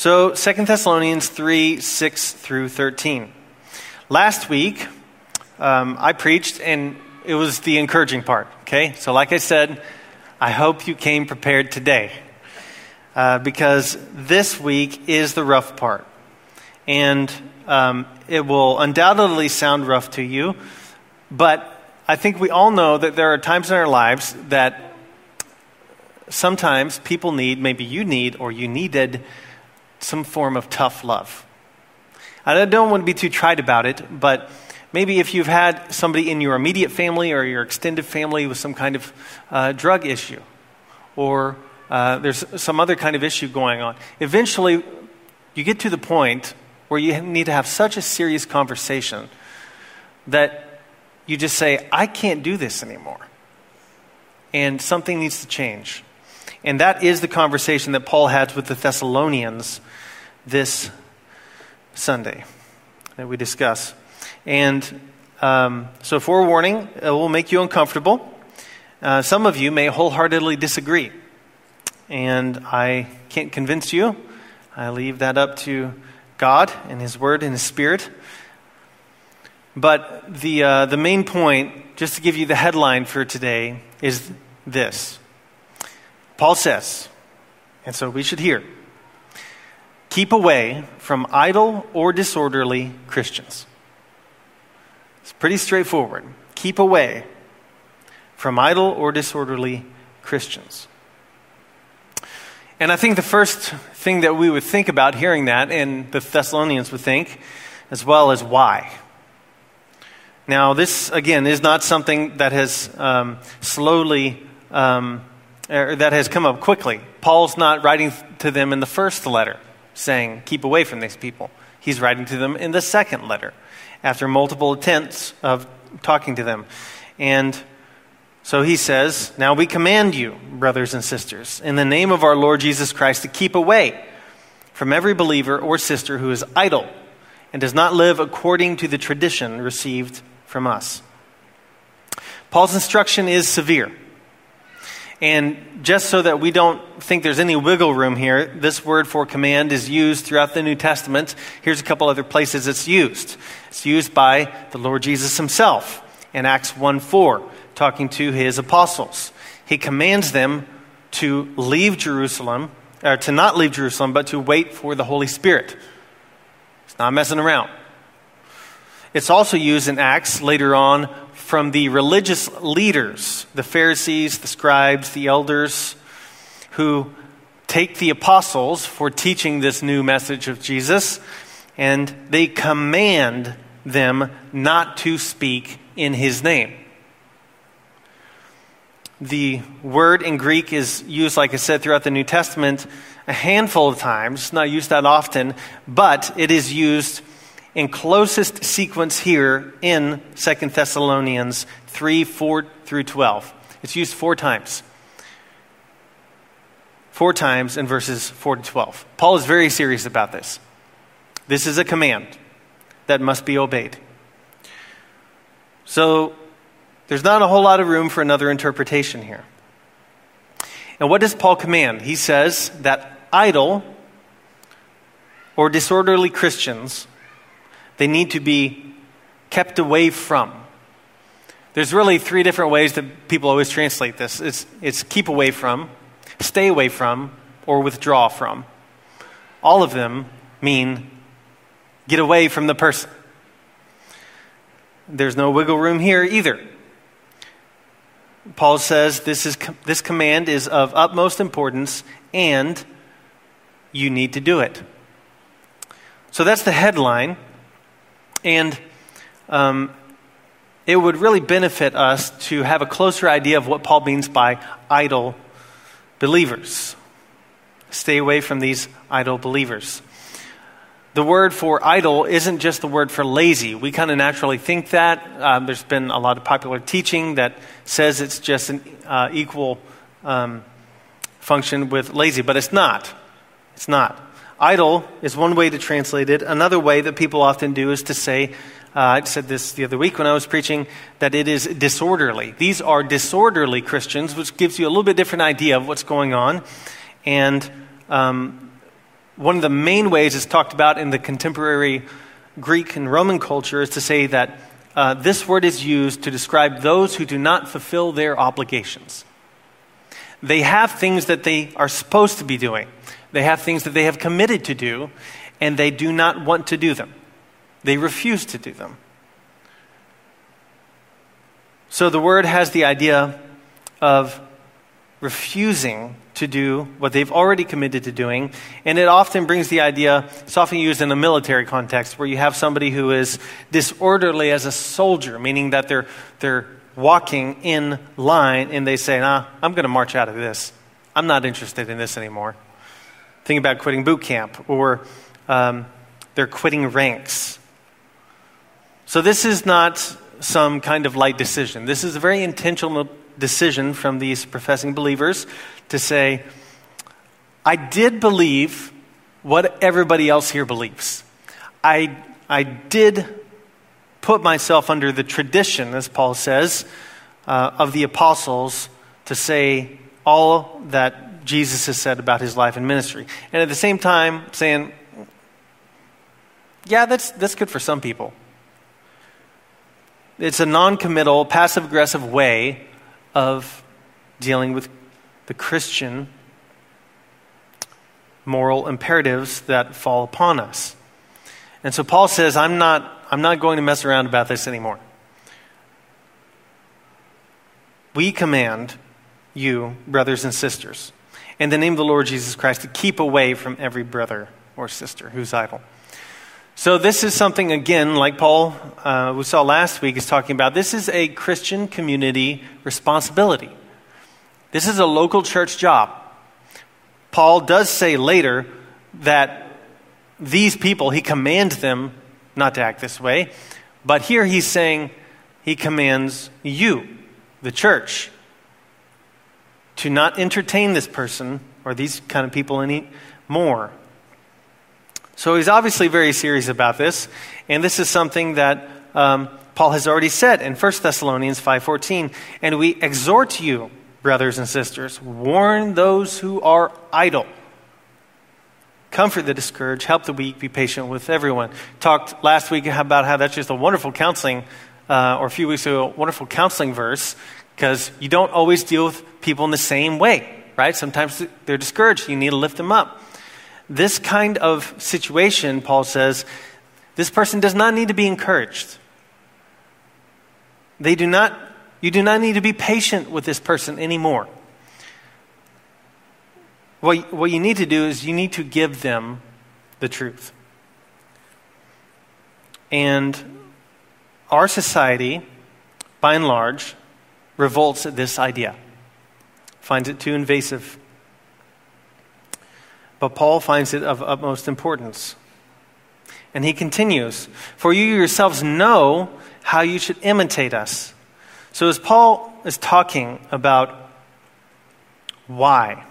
So, 2 Thessalonians 3 6 through 13. Last week, um, I preached, and it was the encouraging part, okay? So, like I said, I hope you came prepared today uh, because this week is the rough part. And um, it will undoubtedly sound rough to you, but I think we all know that there are times in our lives that sometimes people need, maybe you need, or you needed some form of tough love. I don't want to be too trite about it, but maybe if you've had somebody in your immediate family or your extended family with some kind of uh, drug issue, or uh, there's some other kind of issue going on, eventually you get to the point where you need to have such a serious conversation that you just say, I can't do this anymore. And something needs to change. And that is the conversation that Paul had with the Thessalonians this Sunday that we discuss. And um, so, forewarning, it will make you uncomfortable. Uh, some of you may wholeheartedly disagree. And I can't convince you. I leave that up to God and His Word and His Spirit. But the, uh, the main point, just to give you the headline for today, is this Paul says, and so we should hear keep away from idle or disorderly Christians. It's pretty straightforward. Keep away from idle or disorderly Christians. And I think the first thing that we would think about hearing that, and the Thessalonians would think, as well as why. Now, this, again, is not something that has um, slowly, um, er, that has come up quickly. Paul's not writing to them in the first letter saying, keep away from these people. He's writing to them in the second letter after multiple attempts of talking to them. And so he says, Now we command you, brothers and sisters, in the name of our Lord Jesus Christ, to keep away from every believer or sister who is idle and does not live according to the tradition received from us. Paul's instruction is severe. And just so that we don't think there's any wiggle room here, this word for command is used throughout the New Testament. Here's a couple other places it's used. It's used by the Lord Jesus himself in Acts 1 4, talking to his apostles. He commands them to leave Jerusalem, or to not leave Jerusalem, but to wait for the Holy Spirit. It's not messing around. It's also used in Acts later on from the religious leaders, the Pharisees, the scribes, the elders, who take the apostles for teaching this new message of Jesus, and they command them not to speak in his name. The word in Greek is used, like I said, throughout the New Testament a handful of times, not used that often, but it is used in closest sequence here in 2 Thessalonians 3 4 through 12. It's used four times. Four times in verses 4 to 12. Paul is very serious about this. This is a command that must be obeyed. So there's not a whole lot of room for another interpretation here. And what does Paul command? He says that idle or disorderly Christians they need to be kept away from. There's really three different ways that people always translate this it's, it's keep away from, stay away from, or withdraw from. All of them mean get away from the person. There's no wiggle room here either. Paul says this, is, this command is of utmost importance and you need to do it. So that's the headline. And um, it would really benefit us to have a closer idea of what Paul means by idle believers. Stay away from these idle believers. The word for idle isn't just the word for lazy. We kind of naturally think that. Um, there's been a lot of popular teaching that says it's just an uh, equal um, function with lazy, but it's not. It's not. Idle is one way to translate it. Another way that people often do is to say, uh, I said this the other week when I was preaching, that it is disorderly. These are disorderly Christians, which gives you a little bit different idea of what's going on. And um, one of the main ways it's talked about in the contemporary Greek and Roman culture is to say that uh, this word is used to describe those who do not fulfill their obligations. They have things that they are supposed to be doing, they have things that they have committed to do, and they do not want to do them. They refuse to do them. So the word has the idea of refusing to do what they've already committed to doing. And it often brings the idea, it's often used in a military context, where you have somebody who is disorderly as a soldier, meaning that they're, they're walking in line and they say, nah, I'm going to march out of this. I'm not interested in this anymore. Think about quitting boot camp, or um, they're quitting ranks. So this is not some kind of light decision. This is a very intentional decision from these professing believers to say, I did believe what everybody else here believes. I, I did put myself under the tradition, as Paul says, uh, of the apostles to say all that Jesus has said about his life and ministry. And at the same time, saying, yeah, that's, that's good for some people. It's a non committal, passive aggressive way of dealing with the Christian moral imperatives that fall upon us. And so Paul says, I'm not, I'm not going to mess around about this anymore. We command you, brothers and sisters, in the name of the Lord Jesus Christ, to keep away from every brother or sister who's idle. So, this is something, again, like Paul, uh, we saw last week, is talking about. This is a Christian community responsibility. This is a local church job. Paul does say later that these people, he commands them not to act this way. But here he's saying he commands you, the church, to not entertain this person or these kind of people any more. So he's obviously very serious about this, and this is something that um, Paul has already said in 1 Thessalonians 5:14, and we exhort you, brothers and sisters, warn those who are idle. Comfort the discouraged, help the weak, be patient with everyone. Talked last week about how that's just a wonderful counseling, uh, or a few weeks ago, a wonderful counseling verse, because you don't always deal with people in the same way, right? Sometimes they're discouraged, you need to lift them up. This kind of situation, Paul says, this person does not need to be encouraged. They do not, you do not need to be patient with this person anymore. What, what you need to do is you need to give them the truth. And our society, by and large, revolts at this idea, finds it too invasive but Paul finds it of utmost importance. And he continues, For you yourselves know how you should imitate us. So, as Paul is talking about why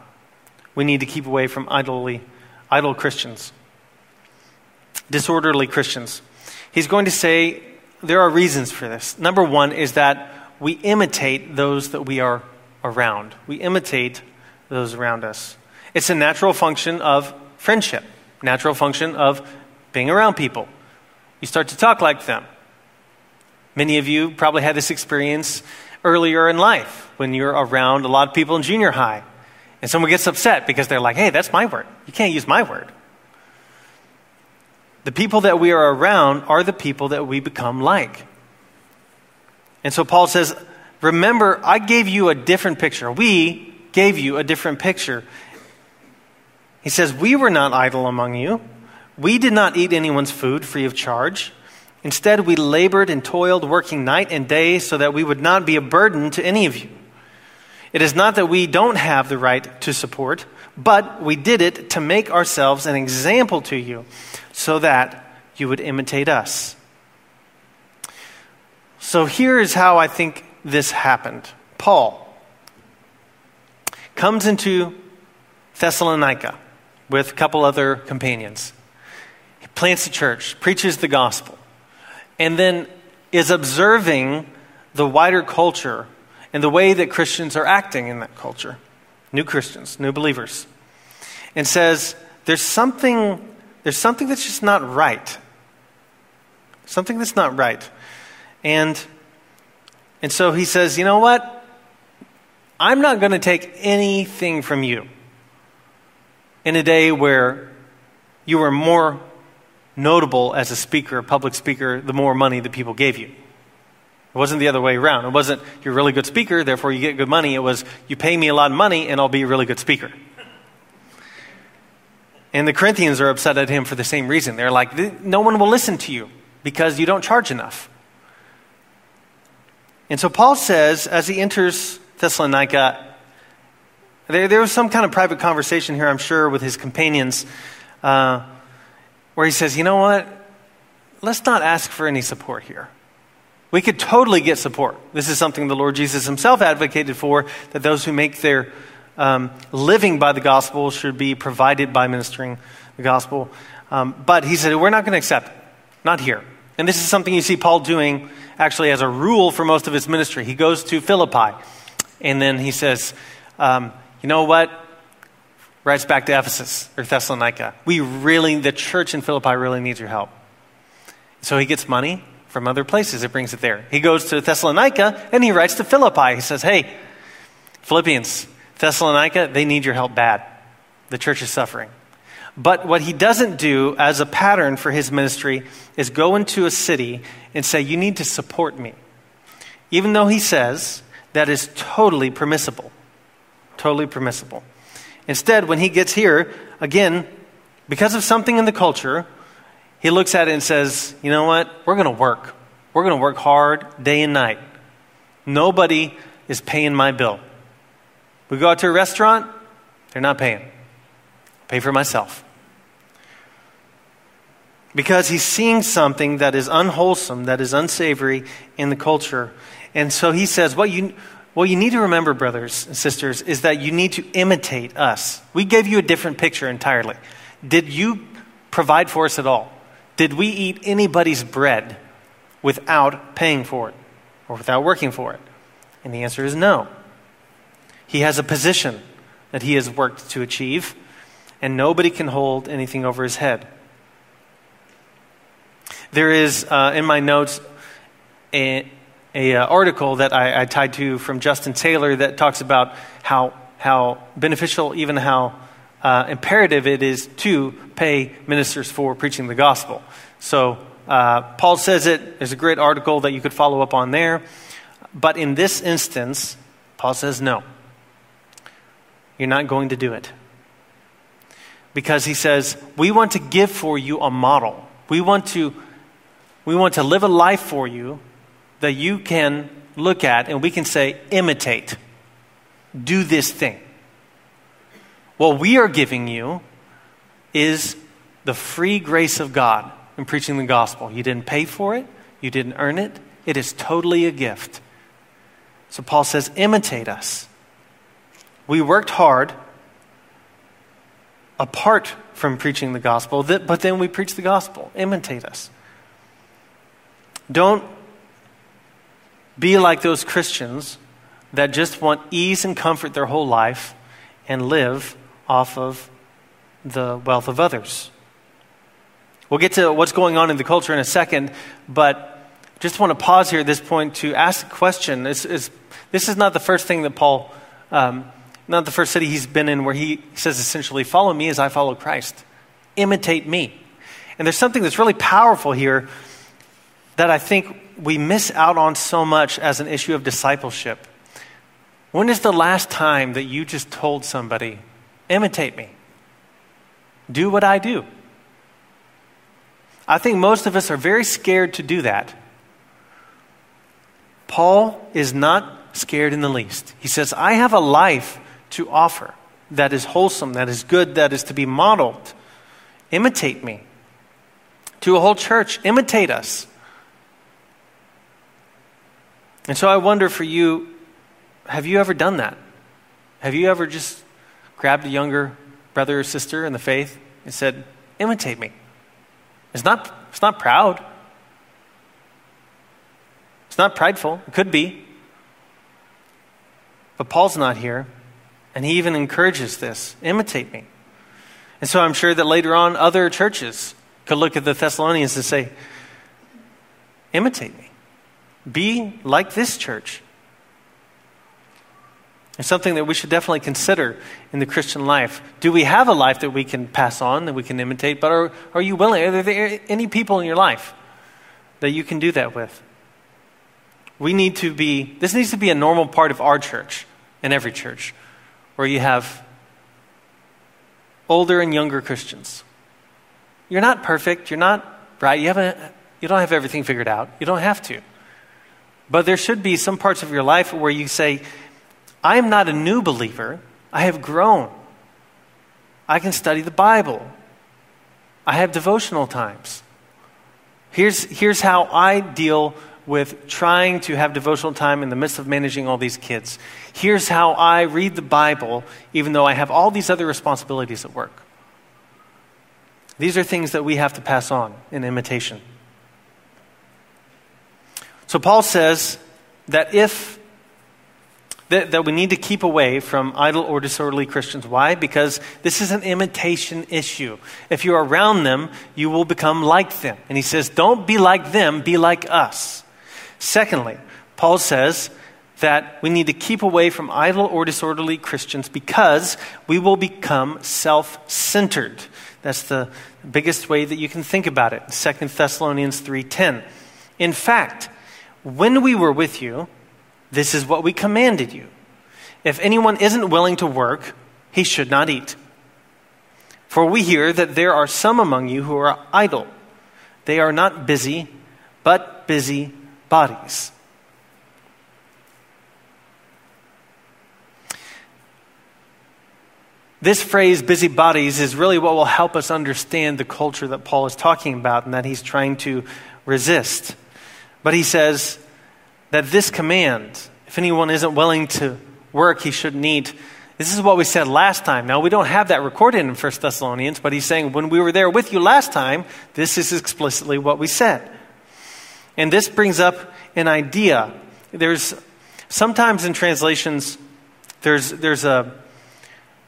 we need to keep away from idly, idle Christians, disorderly Christians, he's going to say there are reasons for this. Number one is that we imitate those that we are around, we imitate those around us. It's a natural function of friendship, natural function of being around people. You start to talk like them. Many of you probably had this experience earlier in life when you're around a lot of people in junior high. And someone gets upset because they're like, hey, that's my word. You can't use my word. The people that we are around are the people that we become like. And so Paul says, remember, I gave you a different picture. We gave you a different picture. He says, We were not idle among you. We did not eat anyone's food free of charge. Instead, we labored and toiled, working night and day, so that we would not be a burden to any of you. It is not that we don't have the right to support, but we did it to make ourselves an example to you, so that you would imitate us. So here is how I think this happened. Paul comes into Thessalonica with a couple other companions. He plants a church, preaches the gospel, and then is observing the wider culture and the way that Christians are acting in that culture. New Christians, new believers. And says, there's something, there's something that's just not right. Something that's not right. And, and so he says, you know what? I'm not going to take anything from you in a day where you were more notable as a speaker, a public speaker, the more money the people gave you. It wasn't the other way around. It wasn't you're a really good speaker, therefore you get good money. It was you pay me a lot of money and I'll be a really good speaker. And the Corinthians are upset at him for the same reason. They're like, no one will listen to you because you don't charge enough. And so Paul says, as he enters Thessalonica, there, there was some kind of private conversation here, I'm sure, with his companions, uh, where he says, you know what? Let's not ask for any support here. We could totally get support. This is something the Lord Jesus himself advocated for that those who make their um, living by the gospel should be provided by ministering the gospel. Um, but he said, We're not going to accept it. Not here. And this is something you see Paul doing actually as a rule for most of his ministry. He goes to Philippi and then he says, um, You know what? Writes back to Ephesus or Thessalonica. We really, the church in Philippi really needs your help. So he gets money from other places. It brings it there. He goes to Thessalonica and he writes to Philippi. He says, Hey, Philippians, Thessalonica, they need your help bad. The church is suffering. But what he doesn't do as a pattern for his ministry is go into a city and say, You need to support me. Even though he says that is totally permissible. Totally permissible. Instead, when he gets here, again, because of something in the culture, he looks at it and says, You know what? We're going to work. We're going to work hard day and night. Nobody is paying my bill. We go out to a restaurant, they're not paying. I pay for myself. Because he's seeing something that is unwholesome, that is unsavory in the culture. And so he says, what you, what you need to remember, brothers and sisters, is that you need to imitate us. We gave you a different picture entirely. Did you provide for us at all? Did we eat anybody's bread without paying for it or without working for it? And the answer is no. He has a position that he has worked to achieve, and nobody can hold anything over his head. There is, uh, in my notes, a, a uh, article that I, I, tied to from Justin Taylor that talks about how, how beneficial, even how uh, imperative it is to pay ministers for preaching the gospel. So uh, Paul says it. There's a great article that you could follow up on there. But in this instance, Paul says no. You're not going to do it. Because he says, we want to give for you a model. We want to, we want to live a life for you that you can look at and we can say, imitate. Do this thing. What we are giving you is the free grace of God in preaching the gospel. You didn't pay for it, you didn't earn it, it is totally a gift. So Paul says, imitate us. We worked hard apart from preaching the gospel, but then we preach the gospel. Imitate us. Don't be like those Christians that just want ease and comfort their whole life and live off of the wealth of others. We'll get to what's going on in the culture in a second, but just want to pause here at this point to ask a question. This is not the first thing that Paul, um, not the first city he's been in where he says essentially, Follow me as I follow Christ. Imitate me. And there's something that's really powerful here that I think we miss out on so much as an issue of discipleship. When is the last time that you just told somebody, Imitate me? Do what I do? I think most of us are very scared to do that. Paul is not scared in the least. He says, I have a life to offer that is wholesome, that is good, that is to be modeled. Imitate me. To a whole church, imitate us. And so I wonder for you, have you ever done that? Have you ever just grabbed a younger brother or sister in the faith and said, imitate me? It's not, it's not proud. It's not prideful. It could be. But Paul's not here. And he even encourages this imitate me. And so I'm sure that later on, other churches could look at the Thessalonians and say, imitate me. Be like this church. It's something that we should definitely consider in the Christian life. Do we have a life that we can pass on, that we can imitate? But are, are you willing? Are there any people in your life that you can do that with? We need to be, this needs to be a normal part of our church and every church, where you have older and younger Christians. You're not perfect, you're not right, you, haven't, you don't have everything figured out, you don't have to. But there should be some parts of your life where you say, I am not a new believer, I have grown. I can study the Bible. I have devotional times. Here's, here's how I deal with trying to have devotional time in the midst of managing all these kids. Here's how I read the Bible, even though I have all these other responsibilities at work. These are things that we have to pass on in imitation. So Paul says that if that, that we need to keep away from idle or disorderly Christians. Why? Because this is an imitation issue. If you're around them, you will become like them. And he says, don't be like them, be like us. Secondly, Paul says that we need to keep away from idle or disorderly Christians because we will become self centered. That's the biggest way that you can think about it. 2 Thessalonians 3:10. In fact, when we were with you, this is what we commanded you. If anyone isn't willing to work, he should not eat. For we hear that there are some among you who are idle. They are not busy, but busy bodies. This phrase, busy bodies, is really what will help us understand the culture that Paul is talking about and that he's trying to resist. But he says that this command, if anyone isn't willing to work, he shouldn't eat. This is what we said last time. Now, we don't have that recorded in 1 Thessalonians, but he's saying, when we were there with you last time, this is explicitly what we said. And this brings up an idea. There's sometimes in translations, there's, there's a,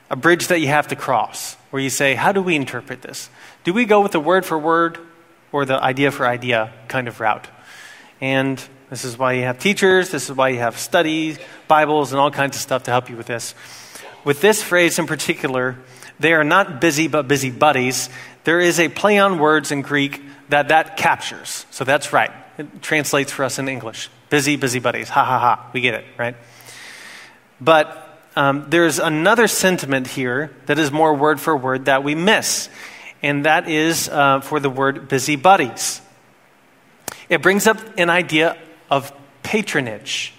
a bridge that you have to cross where you say, How do we interpret this? Do we go with the word for word or the idea for idea kind of route? And this is why you have teachers, this is why you have studies, Bibles, and all kinds of stuff to help you with this. With this phrase in particular, they are not busy but busy bodies. There is a play on words in Greek that that captures. So that's right. It translates for us in English. Busy, busy bodies. Ha ha ha. We get it, right? But um, there's another sentiment here that is more word for word that we miss, and that is uh, for the word busy bodies. It brings up an idea of patronage.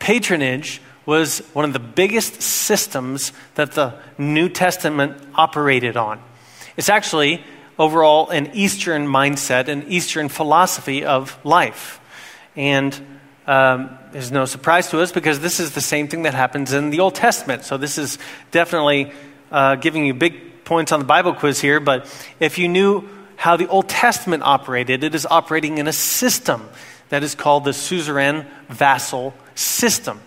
Patronage was one of the biggest systems that the New Testament operated on. It's actually overall an Eastern mindset, an Eastern philosophy of life. And um, is no surprise to us because this is the same thing that happens in the Old Testament. So this is definitely uh, giving you big points on the Bible quiz here. But if you knew how the Old Testament operated, it is operating in a system that is called the suzerain vassal system.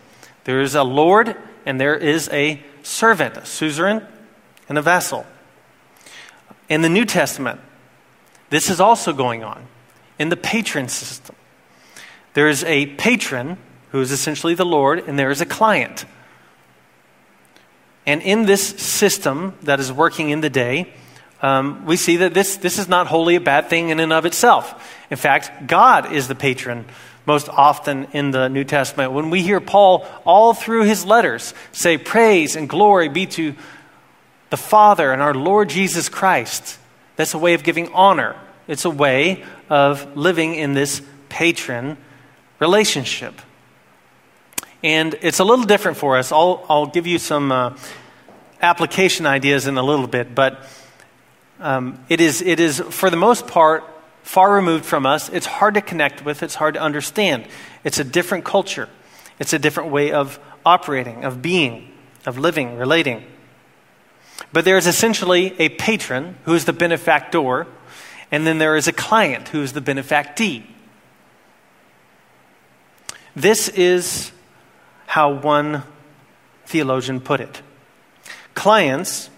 There is a lord and there is a servant, a suzerain and a vassal. In the New Testament, this is also going on in the patron system. There is a patron who is essentially the Lord, and there is a client. And in this system that is working in the day, um, we see that this, this is not wholly a bad thing in and of itself. In fact, God is the patron most often in the New Testament. When we hear Paul all through his letters say, Praise and glory be to the Father and our Lord Jesus Christ. That's a way of giving honor. It's a way of living in this patron relationship. And it's a little different for us. I'll, I'll give you some uh, application ideas in a little bit, but um, it, is, it is, for the most part, far removed from us. It's hard to connect with, it's hard to understand. It's a different culture, it's a different way of operating, of being, of living, relating. But there is essentially a patron who is the benefactor, and then there is a client who is the benefactee. This is how one theologian put it. Clients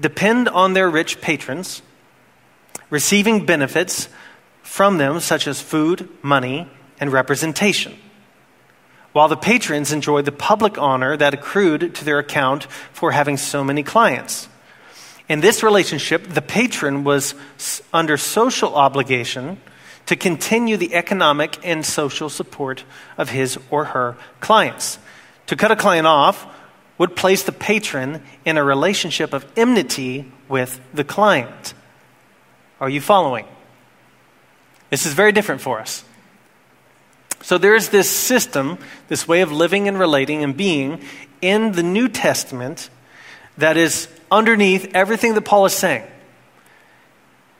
depend on their rich patrons, receiving benefits from them, such as food, money, and representation, while the patrons enjoy the public honor that accrued to their account for having so many clients. In this relationship, the patron was under social obligation to continue the economic and social support of his or her clients. To cut a client off would place the patron in a relationship of enmity with the client. Are you following? This is very different for us. So there is this system, this way of living and relating and being in the New Testament that is underneath everything that Paul is saying.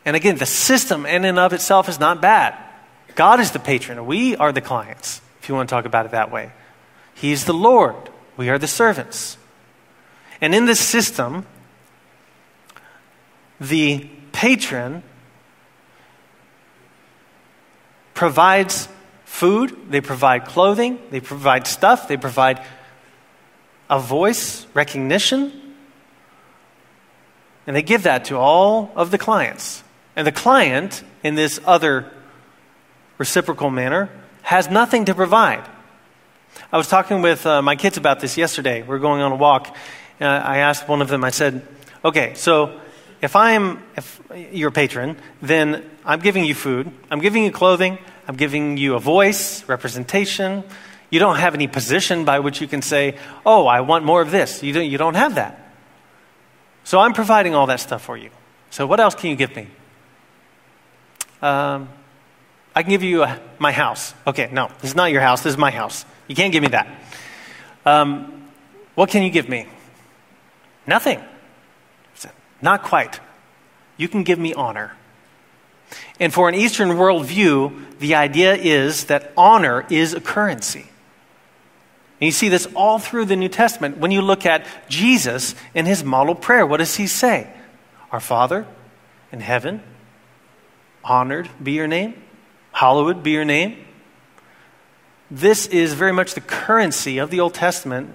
And again, the system in and of itself is not bad. God is the patron. We are the clients, if you want to talk about it that way. He's the Lord. We are the servants. And in this system, the patron provides food, they provide clothing, they provide stuff, they provide a voice, recognition, and they give that to all of the clients. And the client, in this other reciprocal manner, has nothing to provide. I was talking with uh, my kids about this yesterday. We are going on a walk. Uh, I asked one of them, I said, okay, so if I'm if your patron, then I'm giving you food, I'm giving you clothing, I'm giving you a voice, representation. You don't have any position by which you can say, oh, I want more of this. You don't, you don't have that. So I'm providing all that stuff for you. So what else can you give me? Um, I can give you a, my house. Okay, no, this is not your house. This is my house. You can't give me that. Um, what can you give me? Nothing. Not quite. You can give me honor. And for an Eastern worldview, the idea is that honor is a currency. And you see this all through the New Testament. When you look at Jesus in his model prayer, what does he say? Our Father in heaven, honored be your name, hallowed be your name. This is very much the currency of the Old Testament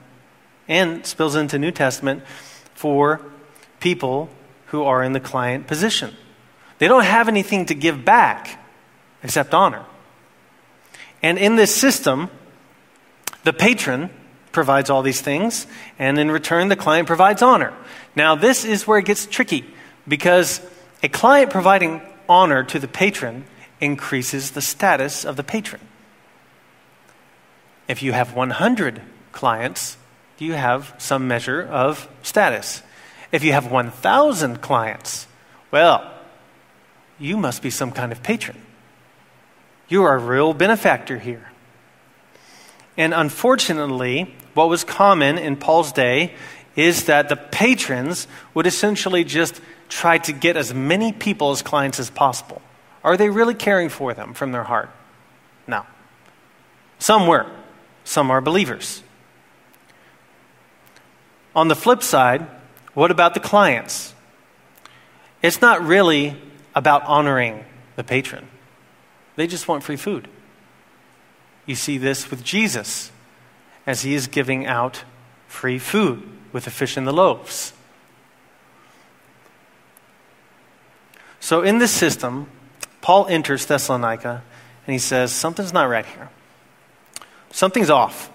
and spills into New Testament for people who are in the client position. They don't have anything to give back except honor. And in this system, the patron provides all these things, and in return, the client provides honor. Now, this is where it gets tricky because a client providing honor to the patron increases the status of the patron. If you have 100 clients, you have some measure of status. If you have 1,000 clients, well, you must be some kind of patron. You are a real benefactor here. And unfortunately, what was common in Paul's day is that the patrons would essentially just try to get as many people as clients as possible. Are they really caring for them from their heart? No. Some were, some are believers. On the flip side, what about the clients? It's not really about honoring the patron, they just want free food. You see this with Jesus as he is giving out free food with the fish and the loaves. So, in this system, Paul enters Thessalonica and he says, Something's not right here. Something's off.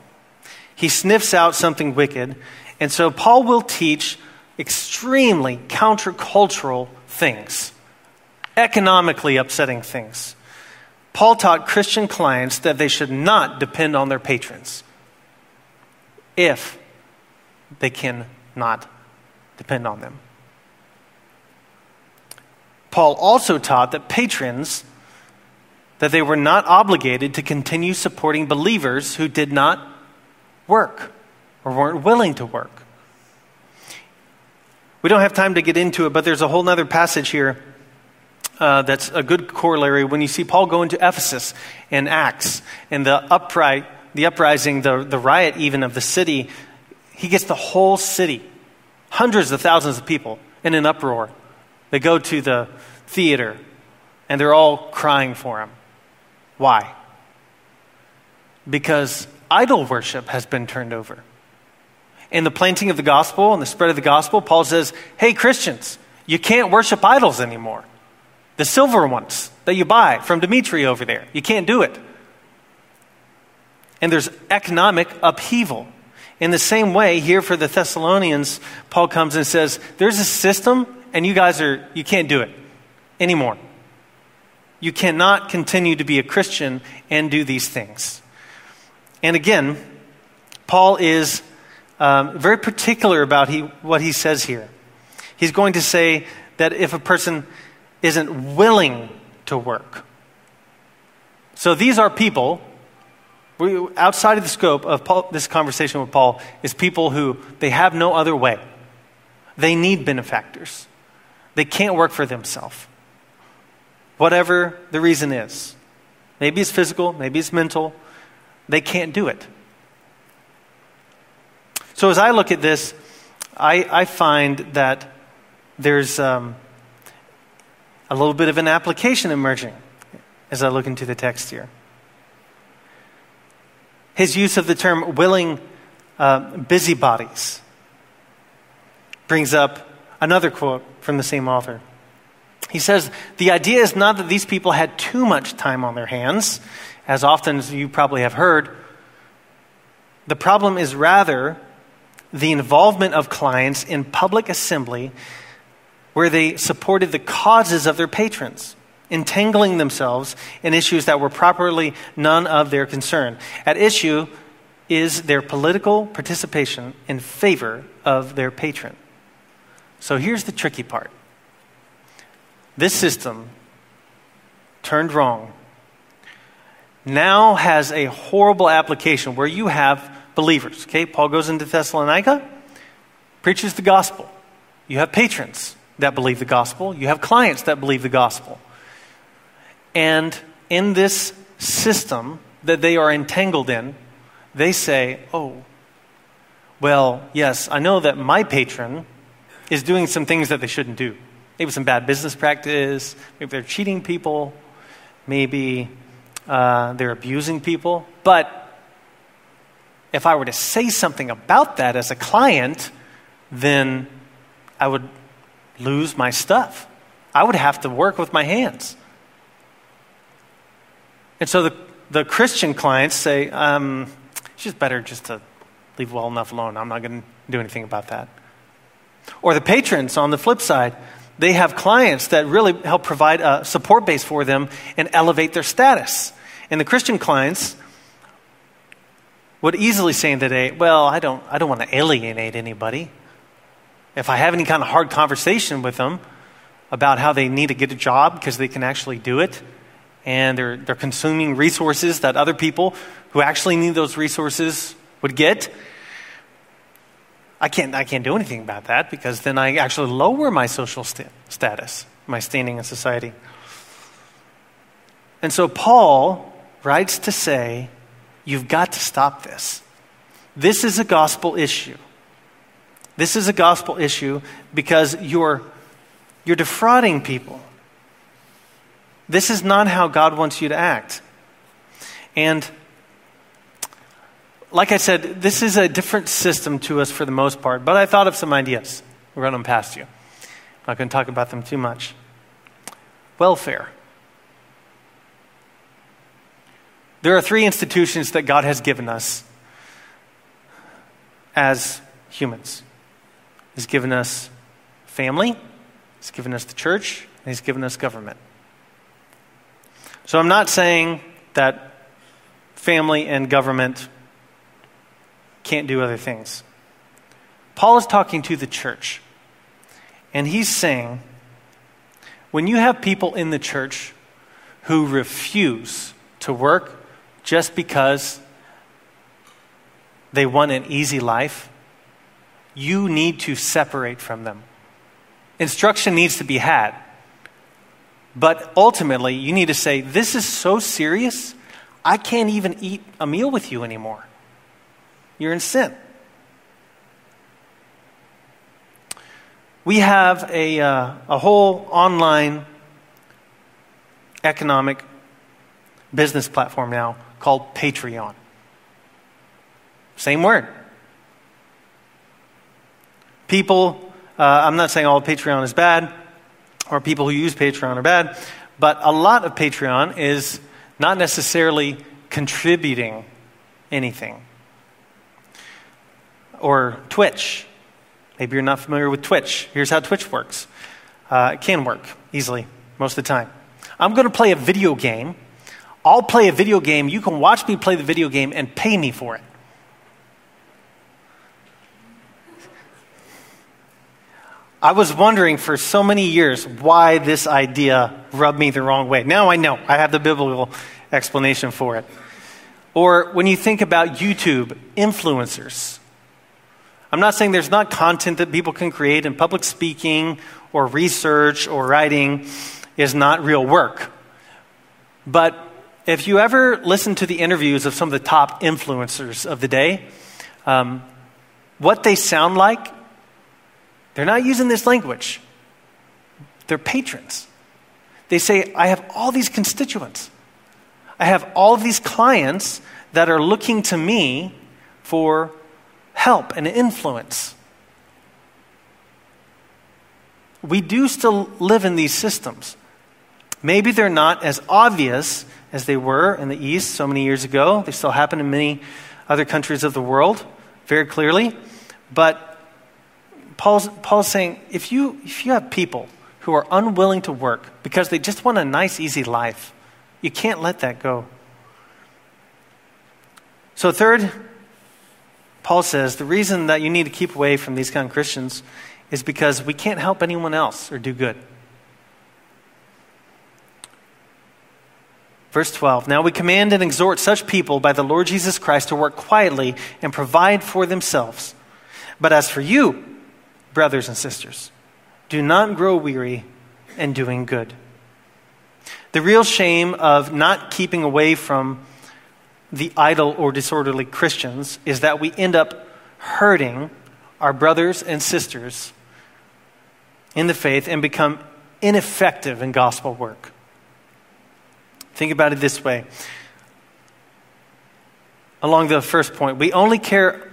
He sniffs out something wicked. And so, Paul will teach extremely countercultural things, economically upsetting things. Paul taught Christian clients that they should not depend on their patrons if they cannot depend on them. Paul also taught that patrons that they were not obligated to continue supporting believers who did not work or weren't willing to work. We don't have time to get into it, but there's a whole other passage here uh, that's a good corollary when you see Paul go into Ephesus in Acts and the upright, the uprising, the, the riot even of the city. He gets the whole city, hundreds of thousands of people in an uproar. They go to the theater and they're all crying for him. Why? Because idol worship has been turned over. in the planting of the gospel and the spread of the gospel, Paul says, Hey, Christians, you can't worship idols anymore. The silver ones that you buy from Dimitri over there, you can't do it. And there's economic upheaval. In the same way, here for the Thessalonians, Paul comes and says, There's a system, and you guys are, you can't do it anymore. You cannot continue to be a Christian and do these things. And again, Paul is um, very particular about he, what he says here. He's going to say that if a person isn't willing to work. So these are people, outside of the scope of Paul, this conversation with Paul, is people who they have no other way. They need benefactors. They can't work for themselves. Whatever the reason is. Maybe it's physical, maybe it's mental. They can't do it. So as I look at this, I, I find that there's um, a little bit of an application emerging as I look into the text here. His use of the term willing uh, busybodies brings up another quote from the same author. He says, The idea is not that these people had too much time on their hands, as often as you probably have heard. The problem is rather the involvement of clients in public assembly where they supported the causes of their patrons, entangling themselves in issues that were properly none of their concern. At issue is their political participation in favor of their patron. So here's the tricky part this system turned wrong now has a horrible application where you have believers. Okay, Paul goes into Thessalonica, preaches the gospel. You have patrons that believe the gospel, you have clients that believe the gospel. And in this system that they are entangled in, they say, oh, well, yes, I know that my patron is doing some things that they shouldn't do. Maybe some bad business practice, maybe they're cheating people, maybe uh, they're abusing people. But if I were to say something about that as a client, then I would lose my stuff. I would have to work with my hands. And so the, the Christian clients say, um, it's just better just to leave well enough alone. I'm not going to do anything about that. Or the patrons on the flip side, they have clients that really help provide a support base for them and elevate their status. And the Christian clients, would easily say today, well, I don't, I don't want to alienate anybody. If I have any kind of hard conversation with them about how they need to get a job because they can actually do it, and they're, they're consuming resources that other people who actually need those resources would get, I can't, I can't do anything about that because then I actually lower my social st- status, my standing in society. And so Paul writes to say, You've got to stop this. This is a gospel issue. This is a gospel issue because you're, you're defrauding people. This is not how God wants you to act. And like I said, this is a different system to us for the most part, but I thought of some ideas. We're running them past you. I'm not going to talk about them too much. Welfare. There are three institutions that God has given us as humans He's given us family, He's given us the church, and He's given us government. So I'm not saying that family and government can't do other things. Paul is talking to the church, and he's saying when you have people in the church who refuse to work just because they want an easy life, you need to separate from them. Instruction needs to be had. But ultimately, you need to say, This is so serious, I can't even eat a meal with you anymore. You're in sin. We have a, uh, a whole online economic business platform now called Patreon. Same word. People, uh, I'm not saying all Patreon is bad or people who use Patreon are bad, but a lot of Patreon is not necessarily contributing anything. Or Twitch. Maybe you're not familiar with Twitch. Here's how Twitch works uh, it can work easily most of the time. I'm going to play a video game. I'll play a video game. You can watch me play the video game and pay me for it. I was wondering for so many years why this idea rubbed me the wrong way. Now I know. I have the biblical explanation for it. Or when you think about YouTube, influencers. I'm not saying there's not content that people can create, and public speaking or research or writing is not real work. But if you ever listen to the interviews of some of the top influencers of the day, um, what they sound like they're not using this language. They're patrons. They say, I have all these constituents. I have all of these clients that are looking to me for help and influence. We do still live in these systems. Maybe they're not as obvious as they were in the East so many years ago. They still happen in many other countries of the world, very clearly. But Paul's, Paul's saying if you, if you have people who are unwilling to work because they just want a nice, easy life, you can't let that go. So, third, Paul says the reason that you need to keep away from these kind of Christians is because we can't help anyone else or do good. Verse 12 Now we command and exhort such people by the Lord Jesus Christ to work quietly and provide for themselves. But as for you, brothers and sisters, do not grow weary in doing good. The real shame of not keeping away from the idle or disorderly Christians is that we end up hurting our brothers and sisters in the faith and become ineffective in gospel work. Think about it this way. Along the first point, we only care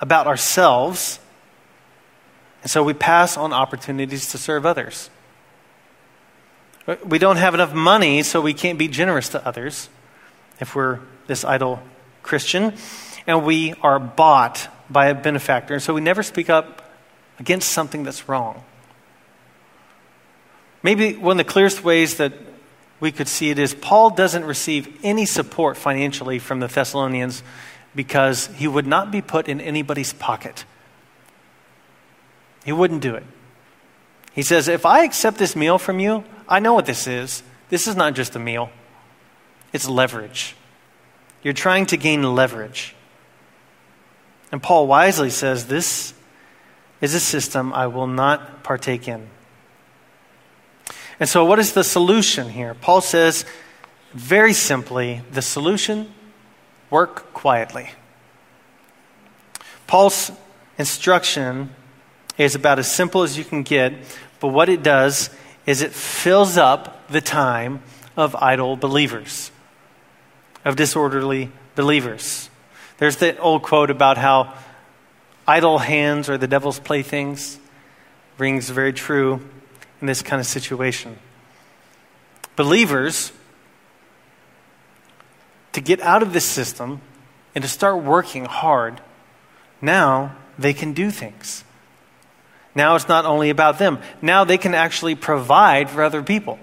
about ourselves and so we pass on opportunities to serve others. We don't have enough money, so we can't be generous to others if we're this idle Christian. And we are bought by a benefactor, and so we never speak up against something that's wrong. Maybe one of the clearest ways that we could see it is Paul doesn't receive any support financially from the Thessalonians because he would not be put in anybody's pocket. He wouldn't do it. He says, If I accept this meal from you, I know what this is. This is not just a meal, it's leverage. You're trying to gain leverage. And Paul wisely says, This is a system I will not partake in. And so, what is the solution here? Paul says, very simply, the solution work quietly. Paul's instruction is about as simple as you can get, but what it does is it fills up the time of idle believers, of disorderly believers. There's that old quote about how idle hands are the devil's playthings. Rings very true in this kind of situation. Believers, to get out of this system and to start working hard, now they can do things. Now it's not only about them. Now they can actually provide for other people.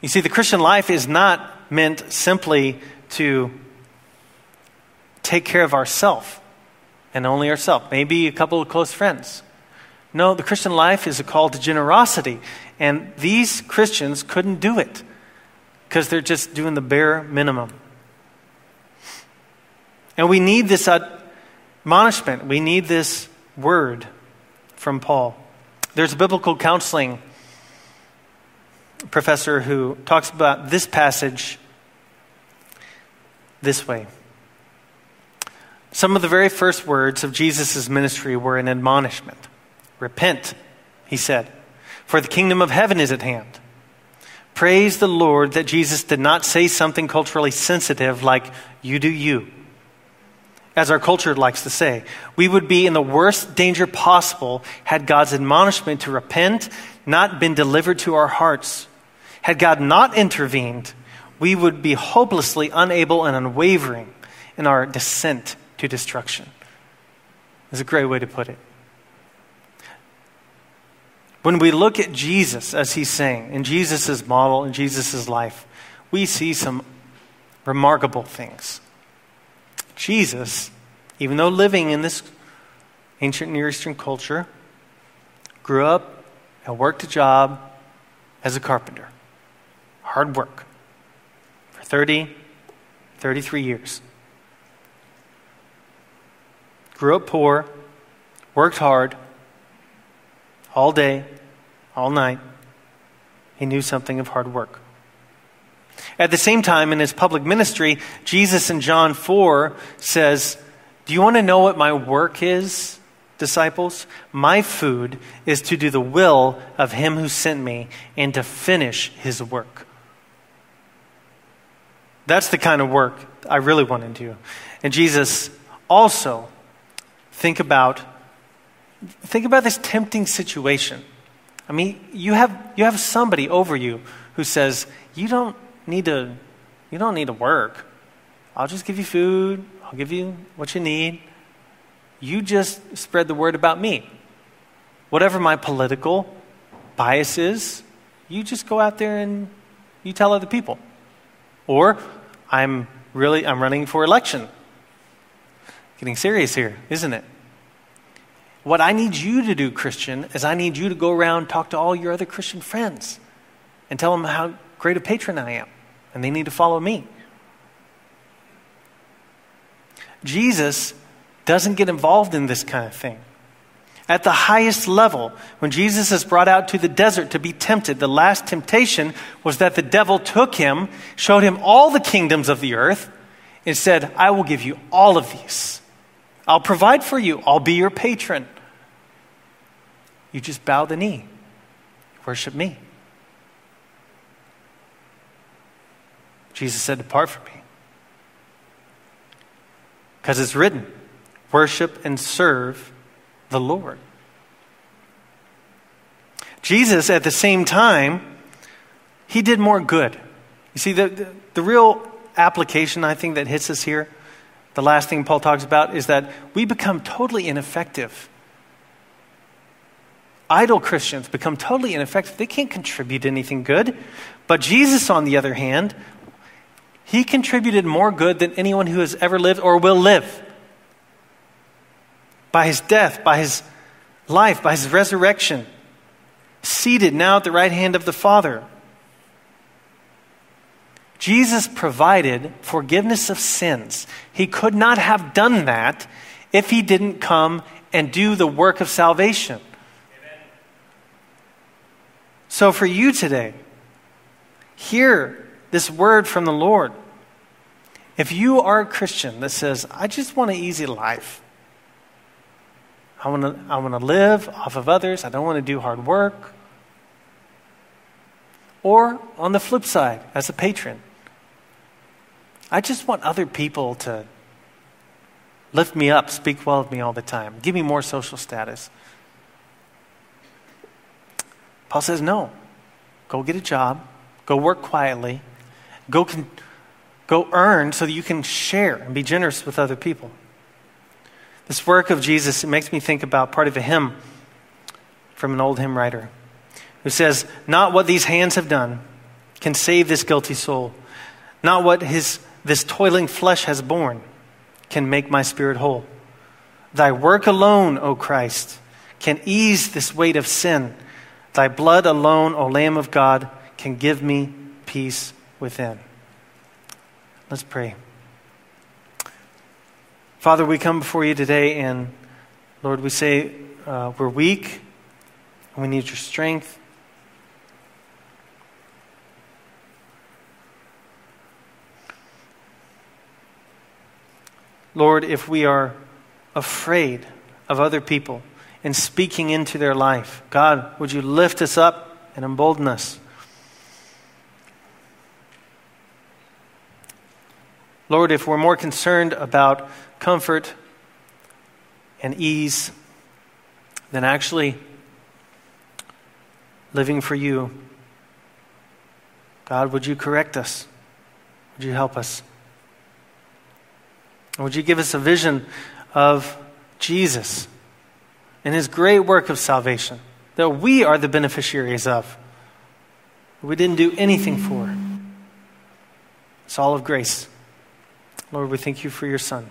You see, the Christian life is not meant simply to take care of ourselves and only ourselves, maybe a couple of close friends. No, the Christian life is a call to generosity. And these Christians couldn't do it because they're just doing the bare minimum. And we need this admonishment, we need this word from Paul. There's biblical counseling professor who talks about this passage this way. Some of the very first words of Jesus' ministry were an admonishment. Repent, he said, for the kingdom of heaven is at hand. Praise the Lord that Jesus did not say something culturally sensitive like, you do you. as our culture likes to say. We would be in the worst danger possible had God's admonishment to repent not been delivered to our hearts. Had God not intervened, we would be hopelessly unable and unwavering in our descent to destruction. Is a great way to put it. When we look at Jesus, as he's saying, in Jesus' model, in Jesus' life, we see some remarkable things. Jesus, even though living in this ancient Near Eastern culture, grew up and worked a job as a carpenter. Hard work for 30, 33 years. Grew up poor, worked hard, all day, all night. He knew something of hard work. At the same time, in his public ministry, Jesus in John 4 says, Do you want to know what my work is, disciples? My food is to do the will of him who sent me and to finish his work. That's the kind of work I really want to do. And Jesus also think about think about this tempting situation. I mean, you have you have somebody over you who says, "You don't need to, you don't need to work. I'll just give you food. I'll give you what you need. You just spread the word about me. Whatever my political bias is, you just go out there and you tell other people. Or I'm really I'm running for election. Getting serious here, isn't it? What I need you to do, Christian, is I need you to go around talk to all your other Christian friends and tell them how great a patron I am and they need to follow me. Jesus doesn't get involved in this kind of thing. At the highest level, when Jesus is brought out to the desert to be tempted, the last temptation was that the devil took him, showed him all the kingdoms of the earth, and said, I will give you all of these. I'll provide for you. I'll be your patron. You just bow the knee, worship me. Jesus said, Depart from me. Because it's written, worship and serve the Lord. Jesus, at the same time, he did more good. You see, the, the, the, real application, I think, that hits us here, the last thing Paul talks about, is that we become totally ineffective. Idle Christians become totally ineffective. They can't contribute anything good. But Jesus, on the other hand, he contributed more good than anyone who has ever lived or will live. By his death, by his life, by his resurrection, seated now at the right hand of the Father. Jesus provided forgiveness of sins. He could not have done that if he didn't come and do the work of salvation. Amen. So, for you today, hear this word from the Lord. If you are a Christian that says, I just want an easy life, I want to I want to live off of others, I don't want to do hard work. Or on the flip side, as a patron, I just want other people to lift me up, speak well of me all the time, give me more social status. Paul says, no. Go get a job, go work quietly, Go, con- go earn so that you can share and be generous with other people. This work of Jesus, it makes me think about part of a hymn from an old hymn writer who says, Not what these hands have done can save this guilty soul, not what his, this toiling flesh has borne can make my spirit whole. Thy work alone, O Christ, can ease this weight of sin. Thy blood alone, O Lamb of God, can give me peace within. Let's pray. Father, we come before you today, and Lord, we say uh, we're weak, and we need your strength. Lord, if we are afraid of other people and speaking into their life, God, would you lift us up and embolden us? Lord, if we're more concerned about comfort and ease than actually living for you, God, would you correct us? Would you help us? Would you give us a vision of Jesus and his great work of salvation that we are the beneficiaries of? We didn't do anything for. It's all of grace. Lord, we thank you for your Son.